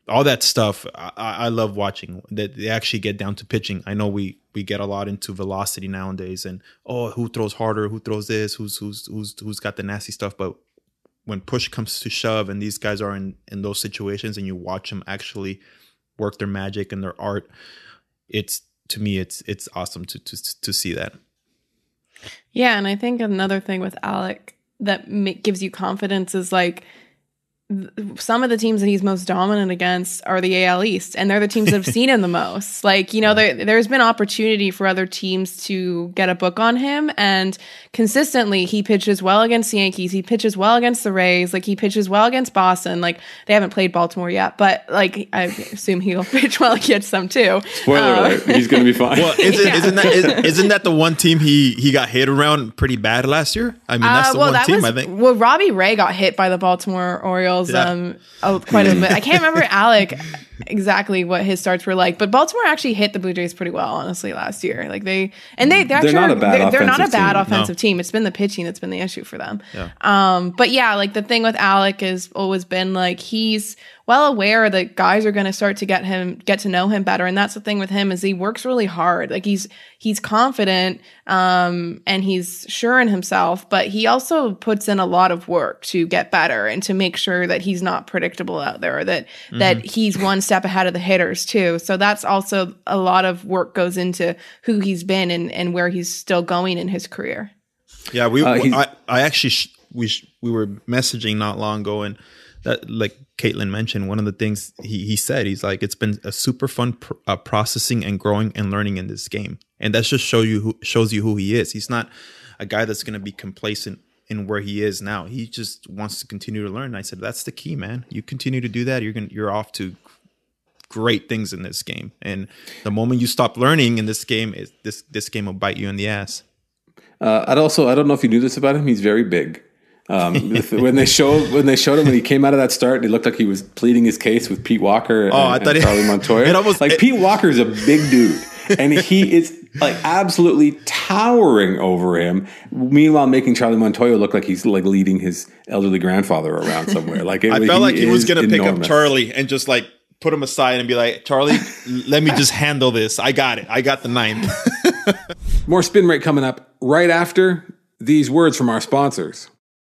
all that stuff I, I love watching that they actually get down to pitching. I know we we get a lot into velocity nowadays and oh who throws harder who throws this who's who's who's who's got the nasty stuff. But when push comes to shove and these guys are in in those situations and you watch them actually work their magic and their art it's to me it's it's awesome to to to see that. Yeah, and I think another thing with Alek that gives you confidence is like some of the teams that he's most dominant against are the AL East, and they're the teams that have seen him the most. Like, you know, there, there's been opportunity for other teams to get a book on him, and consistently he pitches well against the Yankees. He pitches well against the Rays. Like, he pitches well against Boston. Like, they haven't played Baltimore yet, but like, I assume he'll pitch well against them too. Spoiler Um, alert, he's going to be fine. well isn't, Yeah. isn't that is, isn't that the one team he he got hit around pretty bad last year i mean that's Uh, the well, one that team was, i think Well, Robbie Ray got hit by the Baltimore Orioles Yeah. um oh, quite a bit. I can't remember Alek exactly what his starts were like, but Baltimore actually hit the Blue Jays pretty well, honestly, last year. Like they and they they're, They're not a bad they're, they're not a offensive bad team. offensive team. It's been the pitching that's been the issue for them. Um, but yeah, like the thing with Alek has always been like he's well aware that guys are going to start to get him get to know him better and that's the thing with him is he works really hard. Like he's he's confident um and he's sure in himself but he also puts in a lot of work to get better and to make sure that he's not predictable out there that that he's one step ahead of the hitters too. So that's also a lot of work goes into who he's been and and where he's still going in his career. Yeah, we. Uh, I, I actually sh- we sh- we were messaging not long ago, and that like Caitlin mentioned, one of the things he he said, he's like, it's been a super fun pr- uh, processing and growing and learning in this game, and that just show you who shows you who he is. He's not a guy that's going to be complacent in where he is now. He just wants to continue to learn. And I said, that's the key, man. You continue to do that, you're gonna you're off to great things in this game. And the moment you stop learning in this game, is this this game will bite you in the ass. Uh, I'd also I don't know if you knew this about him. He's very big. Um, when they showed when they showed him when he came out of that start, it looked like he was pleading his case with Pete Walker and, Oh, I and thought he- Charlie Montoyo. it almost- like it- Pete Walker is a big dude, and he is like absolutely towering over him. Meanwhile, making Charlie Montoyo look like he's like leading his elderly grandfather around somewhere. Like it, I felt like he was going to pick up. Charlie and just like put him aside and be like, Charlie, let me just handle this. I got it. I got the ninth. More spin rate coming up right after these words from our sponsors.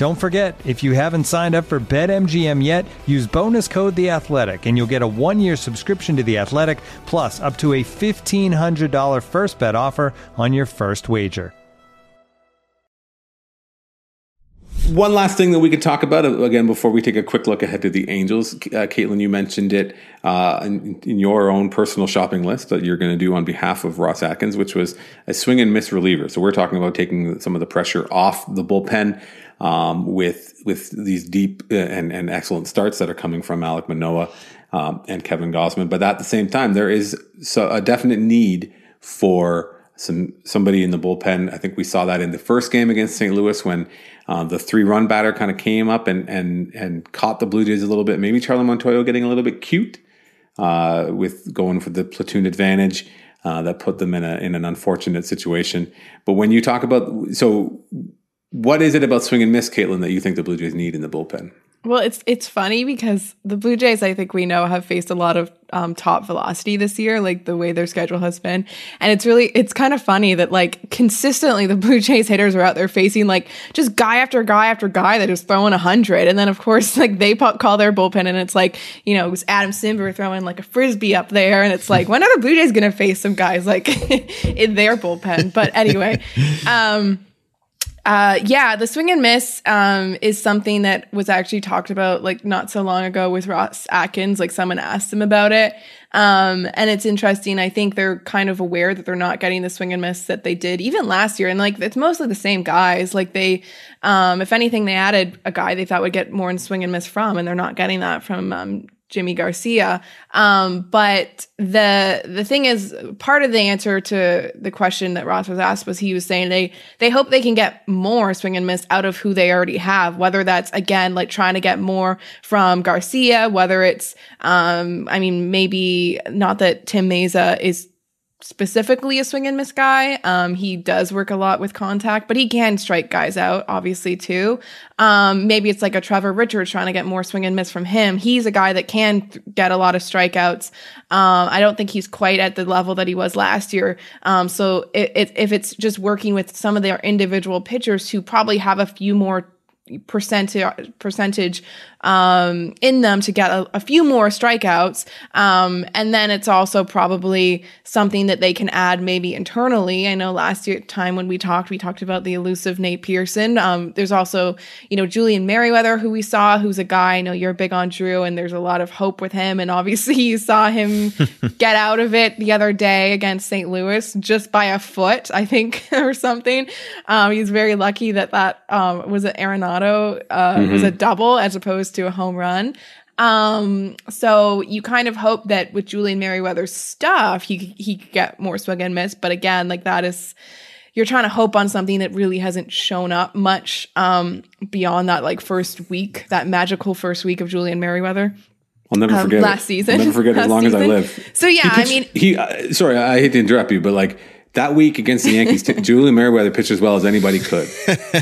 Don't forget, if you haven't signed up for BetMGM yet, use bonus code The Athletic, and you'll get a one-year subscription to The Athletic, plus up to a fifteen hundred dollar first bet offer on your first wager. One last thing that we could talk about uh, again before we take a quick look ahead to the Angels. Uh, Caitlin, you mentioned it uh, in, in, your own personal shopping list that you're going to do on behalf of Ross Atkins, which was a swing and miss reliever. So we're talking about taking some of the pressure off the bullpen um, with with these deep uh, and, and excellent starts that are coming from Alek Manoah um, and Kevin Gausman. But at the same time, there is so a definite need for some somebody in the bullpen. I think we saw that in the first game against St. Louis when um, the three run batter kind of came up and and and caught the Blue Jays a little bit. Maybe Charlie Montoyo getting a little bit cute uh, with going for the platoon advantage. Uh, that put them in a in an unfortunate situation. But when you talk about so what is it about swing and miss, Caitlin, that you think the Blue Jays need in the bullpen? Well, it's it's funny because the Blue Jays, I think we know, have faced a lot of um, top velocity this year, like the way their schedule has been, and it's really it's kind of funny that like consistently the Blue Jays hitters are out there facing like just guy after guy after guy that is throwing a hundred, and then of course like they call their bullpen and it's like you know it was Adam Cimber throwing like a frisbee up there, and it's like when are the Blue Jays going to face some guys like in their bullpen? But anyway. um uh, yeah, the swing and miss um, is something that was actually talked about like not so long ago with Ross Atkins. Like someone asked him about it, um, and it's interesting. I think they're kind of aware that they're not getting the swing and miss that they did even last year, and like it's mostly the same guys. Like they, um, if anything, they added a guy they thought would get more in swing and miss from, and they're not getting that from Yimi Garcia. Um, but the the thing is, part of the answer to the question that Ross was asked was he was saying they they hope they can get more swing and miss out of who they already have. Whether that's again like trying to get more from Garcia, whether it's um, I mean maybe not that Tim Mayza is specifically a swing and miss guy. Um, he does work a lot with contact, but he can strike guys out, obviously, too. Um, maybe it's like a Trevor Richards trying to get more swing and miss from him. He's a guy that can th- get a lot of strikeouts. Um, I don't think he's quite at the level that he was last year. Um, so it, it, if it's just working with some of their individual pitchers who probably have a few more percentage percentage um, in them to get a, a few more strikeouts. Um, and then it's also probably something that they can add maybe internally. I know last year time when we talked, we talked about the elusive Nate Pearson. Um, there's also, you know, Julian Merryweather, who we saw, who's a guy, I know you're big on Drew, and there's a lot of hope with him. And obviously you saw him get out of it the other day against St. Louis just by a foot, I think, or something. Um, he's very lucky that that um, was an Arenado, uh, mm-hmm. was a double as opposed to a home run. Um, so you kind of hope that with Julian Merryweather's stuff, he he could get more swing and miss. But again, like that is you're trying to hope on something that really hasn't shown up much um, beyond that like first week, that magical first week of Julian Merryweather. I'll never um, forget last it. season. I'll never forget as long season. as I live. So yeah, pitched, I mean, he. Uh, sorry, I hate to interrupt you, but like that week against the Yankees, t- Julian Merryweather pitched as well as anybody could.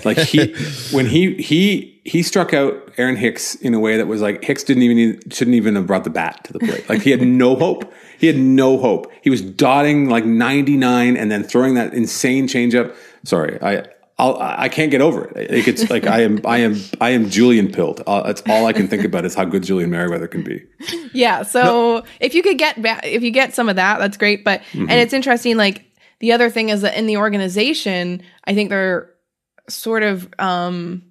Like he, when he he he struck out Aaron Hicks in a way that was like Hicks didn't even shouldn't even have brought the bat to the plate. Like he had no hope. He had no hope. He was dotting like 99 and then throwing that insane changeup. Sorry, I I'll, I can't get over it. Like it's like I am, I am, I am Julian pilled. Uh, that's all I can think about is how good Julian Merryweather can be. Yeah. So no. if you could get, if you get some of that, that's great. But mm-hmm. and it's interesting. Like the other thing is that in the organization, I think they're sort of um,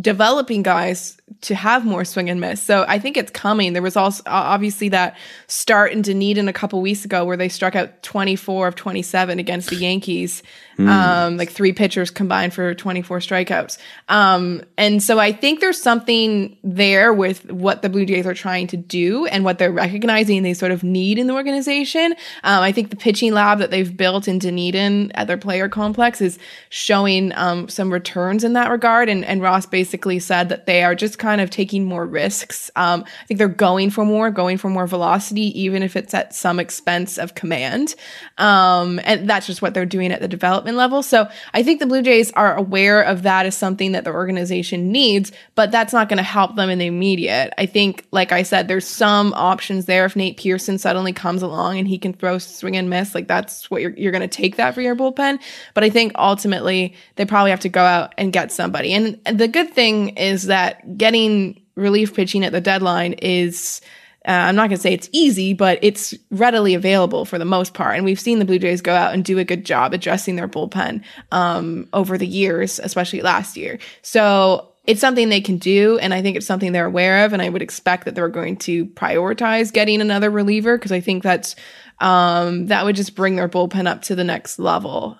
developing guys to have more swing and miss. So I think it's coming. There was also obviously that start in Dunedin a couple weeks ago where they struck out 24 of 27 against the Yankees. Mm. Um, like three pitchers combined for 24 strikeouts. Um, and so I think there's something there with what the Blue Jays are trying to do and what they're recognizing they sort of need in the organization. Um, I think the pitching lab that they've built in Dunedin at their player complex is showing um, some returns in that regard. And, and Ross basically said that they are just kind of taking more risks. Um, I think they're going for more, going for more velocity, even if it's at some expense of command. Um, and that's just what they're doing at the development level. So I think the Blue Jays are aware of that as something that the organization needs, but that's not going to help them in the immediate. I think, like I said, there's some options there. If Nate Pearson suddenly comes along and he can throw swing and miss, like that's what you're, you're going to take that for your bullpen. But I think ultimately they probably have to go out and get somebody. And the good thing is that getting relief pitching at the deadline is uh, I'm not going to say it's easy, but it's readily available for the most part. And we've seen the Blue Jays go out and do a good job addressing their bullpen um, over the years, especially last year. So it's something they can do. And I think it's something they're aware of. And I would expect that they're going to prioritize getting another reliever because I think that's um, that would just bring their bullpen up to the next level.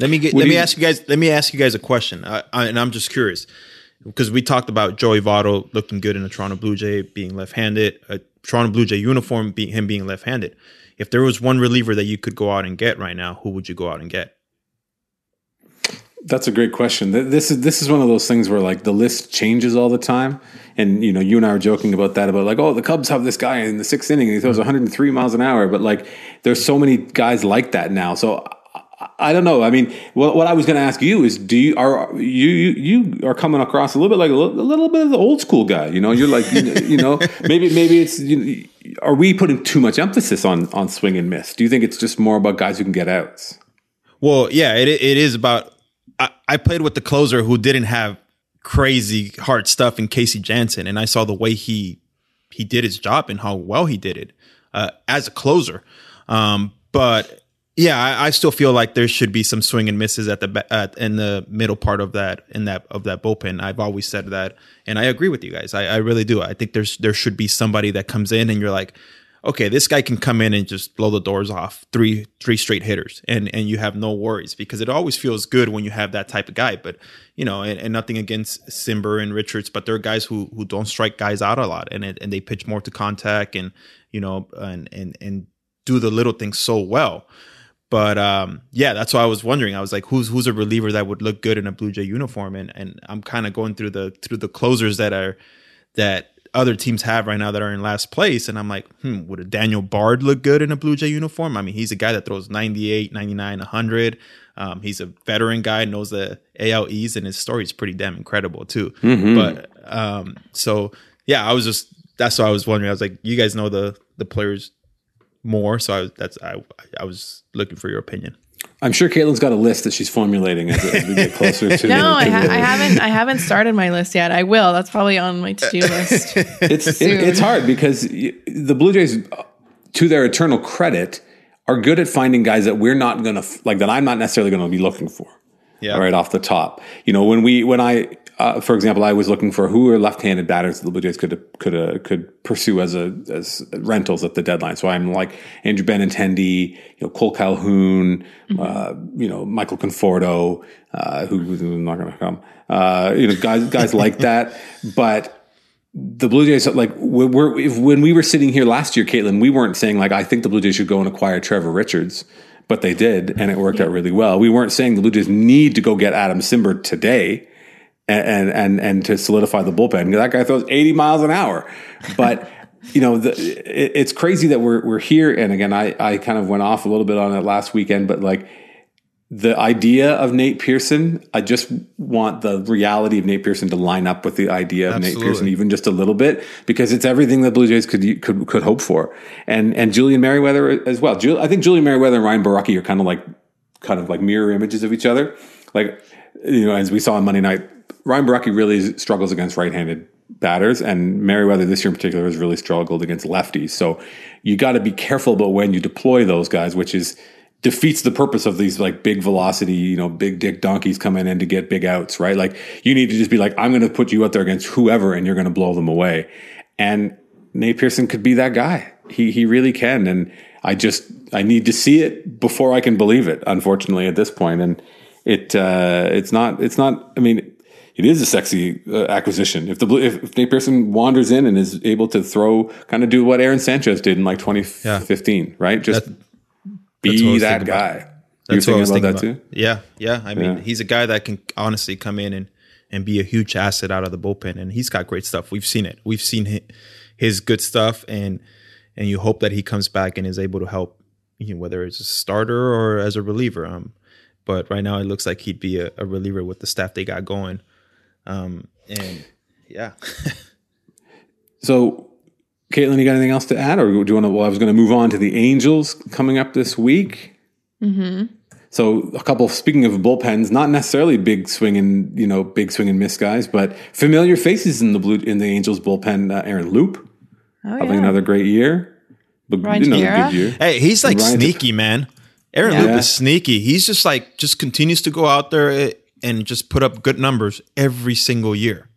Let me get. let me ask you guys. Let me ask you guys a question, I, I, and I'm just curious because we talked about Joey Votto looking good in a Toronto Blue Jay, being left-handed, a Toronto Blue Jay uniform, being him being left-handed. If there was one reliever that you could go out and get right now, who would you go out and get? That's a great question. This is this is one of those things where like the list changes all the time, and you know you and I were joking about that about like oh the Cubs have this guy in the sixth inning and he throws 103 miles an hour, but like there's so many guys like that now. So I don't know. I mean, what, what I was going to ask you is, do you are you, you are coming across a little bit like a little, a little bit of the old school guy? You know, you're like you, you know maybe maybe it's you are we putting too much emphasis on on swing and miss? Do you think it's just more about guys who can get outs? Well, yeah, it it is about. I, I played with the closer who didn't have crazy hard stuff in Casey Janssen, and I saw the way he he did his job and how well he did it uh, as a closer. Um, but yeah, I, I, still feel like there should be some swing and misses at the at, in the middle part of that in that of that bullpen. I've always said that, and I agree with you guys. I, I really do. I think there's there should be somebody that comes in and you're like, okay, this guy can come in and just blow the doors off three three straight hitters, and and you have no worries because it always feels good when you have that type of guy. But you know, and, and nothing against Cimber and Richards, but they're guys who who don't strike guys out a lot, and and they pitch more to contact, and you know, and and and do the little things so well. But um, yeah, that's why I was wondering. I was like, who's who's a reliever that would look good in a Blue Jay uniform? And and I'm kind of going through the through the closers that are that other teams have right now that are in last place. And I'm like, hmm, would a Daniel Bard look good in a Blue Jay uniform? I mean, he's a guy that throws 98, 99, 100. Um, he's a veteran guy, knows the AL East, and his story is pretty damn incredible too. Mm-hmm. But um, so yeah, I was just that's why I was wondering. I was like, you guys know the the players more. So I, that's I I was looking for your opinion. I'm sure Caitlin's got a list that she's formulating as, as we get closer to. no, I, ha- I, haven't. I haven't started my list yet. I will. That's probably on my to do list. it's it, it's hard because the Blue Jays, to their eternal credit, are good at finding guys that we're not going to like that. I'm not necessarily going to be looking for. Yeah. Right off the top, you know, when we when I uh, for example, I was looking for who are left-handed batters that the Blue Jays could could uh, could pursue as a as rentals at the deadline. So I'm like Andrew Benintendi, you know, Cole Calhoun, mm-hmm. uh, you know, Michael Conforto, uh, who, who's not going to come, uh, you know, guys guys like that. But the Blue Jays, like we're, if, when we were sitting here last year, Caitlin, we weren't saying like I think the Blue Jays should go and acquire Trevor Richards but they did, and it worked yeah. out really well. We weren't saying the Blue Jays need to go get Adam Cimber today and and and to solidify the bullpen. That guy throws 80 miles an hour, but. you know, the, it, it's crazy that we're we're here. And again, I I kind of went off a little bit on it last weekend, but like the idea of Nate Pearson, I just want the reality of Nate Pearson to line up with the idea of Absolutely. Nate Pearson, even just a little bit, because it's everything that Blue Jays could could could hope for, and and Julian Merryweather as well. I think Julian Merryweather and Ryan Borucki are kind of like kind of like mirror images of each other. Like you know, as we saw on Monday night, Ryan Borucki really struggles against right-handed batters, and Merryweather this year in particular has really struggled against lefties. So you got to be careful about when you deploy those guys, which is defeats the purpose of these like big velocity, you know, big dick donkeys coming in to get big outs, right? Like you need to just be like, I'm going to put you out there against whoever, and you're going to blow them away. And Nate Pearson could be that guy. He he really can, and I just I need to see it before I can believe it. Unfortunately, at this point, and it uh, it's not it's not. I mean, it is a sexy uh, acquisition. If the if, if Nate Pearson wanders in and is able to throw, kind of do what Aaron Sanchez did in like 2015, yeah. right? Just that, be that guy. That's you thinking about that about. too? Yeah, yeah. I mean, yeah. he's a guy that can honestly come in and and be a huge asset out of the bullpen. And he's got great stuff. We've seen it. We've seen his good stuff, and and you hope that he comes back and is able to help, you know, whether it's a starter or as a reliever. Um, but right now it looks like he'd be a, a reliever with the staff they got going. Um, and yeah. so, Caitlin, you got anything else to add, or do you want to? Well, I was going to move on to the Angels coming up this week. Mm-hmm. So a couple. Speaking of bullpens, not necessarily big swing and you know big swing and miss guys, but familiar faces in the blue in the Angels bullpen. Uh, Aaron Loup Oh, having yeah. another great year. But Ryan another Tepera? good year. Hey, he's like Ryan- sneaky, man. Aaron Yeah. Loup is sneaky. He's just like just continues to go out there eh, and just put up good numbers every single year.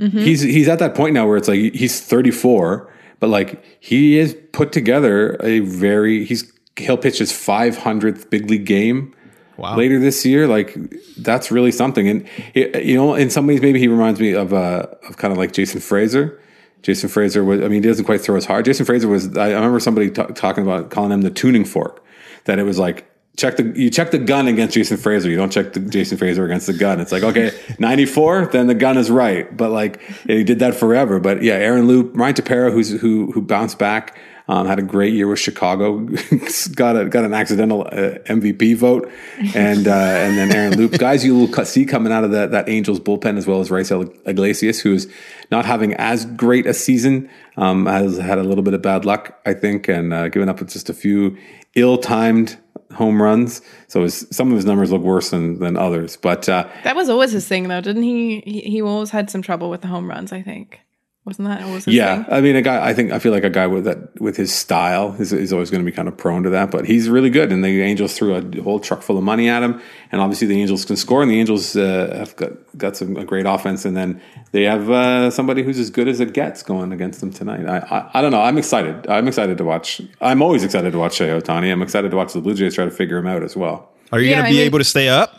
Mm-hmm. He's he's at that point now where it's like he's 34, but like he has put together a very he's he'll pitch his 500th big league game Wow. later this year. Like that's really something. And it, you know, in some ways, maybe he reminds me of uh of kind of like Jason Frasor. Jason Frasor was. I mean, he doesn't quite throw as hard. Jason Frasor was. I, I remember somebody ta- talking about calling him the tuning fork. That it was like check the you check the gun against Jason Frasor. You don't check the Jason Frasor against the gun. It's like okay, ninety four, then the gun is right. But like he did that forever. But yeah, Aaron Loup, Ryan Tepera, who's who who bounced back. Um, had a great year with Chicago. got a got an accidental uh, MVP vote, and uh, and then Aaron Loup, guys you will see coming out of that that Angels bullpen as well as Raisel Iglesias, who's not having as great a season, um, has had a little bit of bad luck, I think, and uh, given up with just a few ill-timed home runs. So his, some of his numbers look worse than than others, but. Uh, That was always his thing, though, didn't he? He, he always had some trouble with the home runs. I think wasn't that always his Yeah, thing? I mean, a guy. I think I feel like a guy with that with his style is, is always going to be kind of prone to that. But he's really good, and the Angels threw a whole truck full of money at him, and obviously the Angels can score, and the Angels uh, have got got some a great offense, and then they have uh, somebody who's as good as it gets going against them tonight. I, I I don't know. I'm excited. I'm excited to watch. I'm always excited to watch Shohei Ohtani. I'm excited to watch the Blue Jays try to figure him out as well. Are you Yeah, gonna I be mean- able to stay up?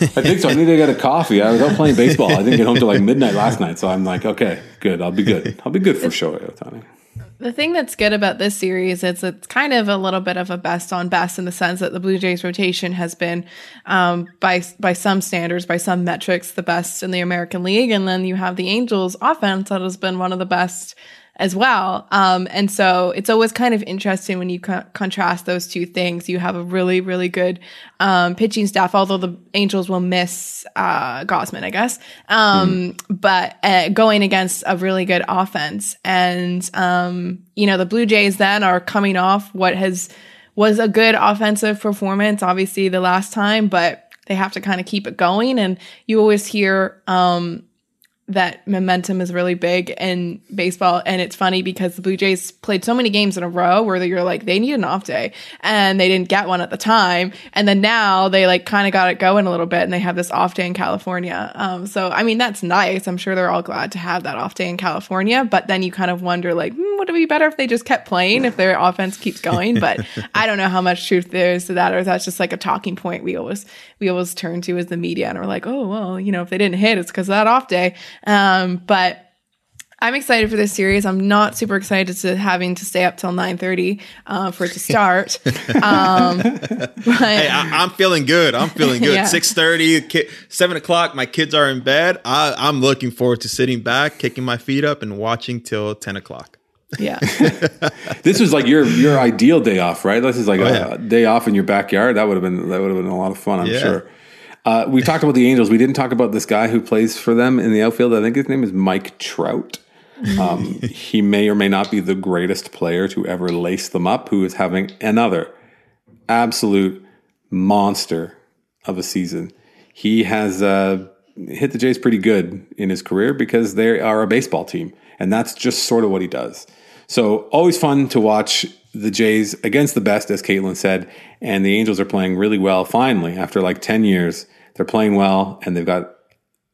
I think so. I need to get a coffee. I was out playing baseball. I didn't get home till like midnight last night, so I'm like, okay, good. I'll be good. I'll be good for Shohei Ohtani. The thing that's good about this series is it's kind of a little bit of a best on best in the sense that the Blue Jays rotation has been, um, by by some standards, by some metrics, the best in the American League, and then you have the Angels offense that has been one of the best as well. Um, and so it's always kind of interesting when you co- contrast those two things. You have a really, really good um, pitching staff, although the Angels will miss uh, Gausman, I guess. Um, But uh, going against a really good offense. And, um, you know, the Blue Jays then are coming off what has was a good offensive performance, obviously, the last time, but they have to kind of keep it going. And you always hear, um, that momentum is really big in baseball. And it's funny because the Blue Jays played so many games in a row where you're like, they need an off day and they didn't get one at the time. And then now they like kind of got it going a little bit and they have this off day in California. Um, so, I mean, that's nice. I'm sure they're all glad to have that off day in California. But then you kind of wonder like, hmm, would it be better if they just kept playing if their offense keeps going? But I don't know how much truth there is to that or if that's just like a talking point we always, we always turn to as the media and we're like, oh, well, you know, if they didn't hit, it's because of that off day. Um, but I'm excited for this series. I'm not super excited to having to stay up till 9:30 uh, for it to start. um, but Hey, I, I'm feeling good. I'm feeling good. Yeah. Six thirty, ki- seven o'clock. My kids are in bed. I, I'm looking forward to sitting back, kicking my feet up, and watching till ten o'clock. yeah, This was like your your ideal day off, right? This is like Oh, a yeah. day off in your backyard. That would have been that would have been a lot of fun, I'm Yeah. sure. Uh, we talked about the Angels. We didn't talk about this guy who plays for them in the outfield. I think his name is Mike Trout. Um, he may or may not be the greatest player to ever lace them up. Who is having another absolute monster of a season. He has uh, hit the Jays pretty good in his career because they are a baseball team, and that's just sort of what he does. So always fun to watch the Jays against the best, as Caitlin said, and the Angels are playing really well. Finally, after like ten years, they're playing well, and they've got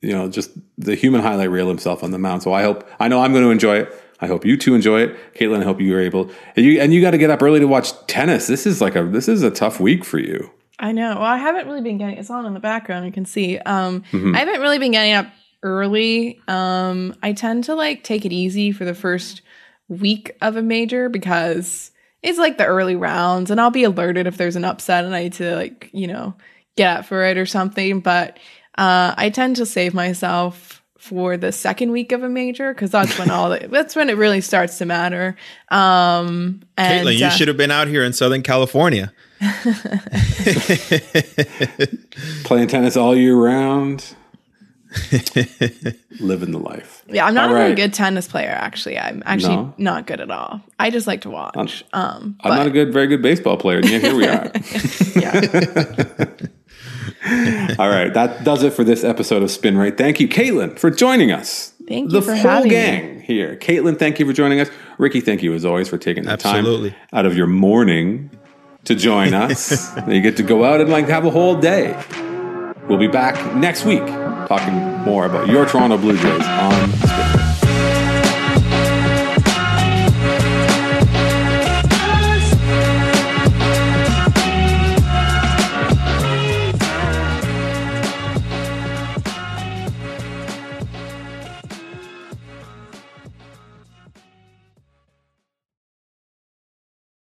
you know just the human highlight reel himself on the mound. So I hope I know I'm going to enjoy it. I hope you two enjoy it, Caitlin. I hope you are able. And you and you got to get up early to watch tennis. This is like a this is a tough week for you. I know. Well, I haven't really been getting. It's on in the background. You can see. Um, Mm-hmm. I haven't really been getting up early. Um, I tend to like take it easy for the first week of a major because it's like the early rounds, and I'll be alerted if there's an upset and I need to like you know get up for it or something. But Uh, I tend to save myself for the second week of a major because that's when all the, that's when it really starts to matter. Um, and Caitlin, you uh, should have been out here in Southern California. Playing tennis all year round. Living the life. Yeah, I'm not All a very right. good tennis player. Actually, I'm actually No? not good at all. I just like to watch. Um, I'm not a good, very good baseball player, and yet here we are. yeah. All right, that does it for this episode of Spin Rate. Thank you, Caitlin, for joining us. Thank the you for full having me. gang here. Caitlin, thank you for joining us. Ricky, thank you as always for taking the Absolutely. time out of your morning to join us. you get to go out and like have a whole day. We'll be back next week talking more about your Toronto Blue Jays on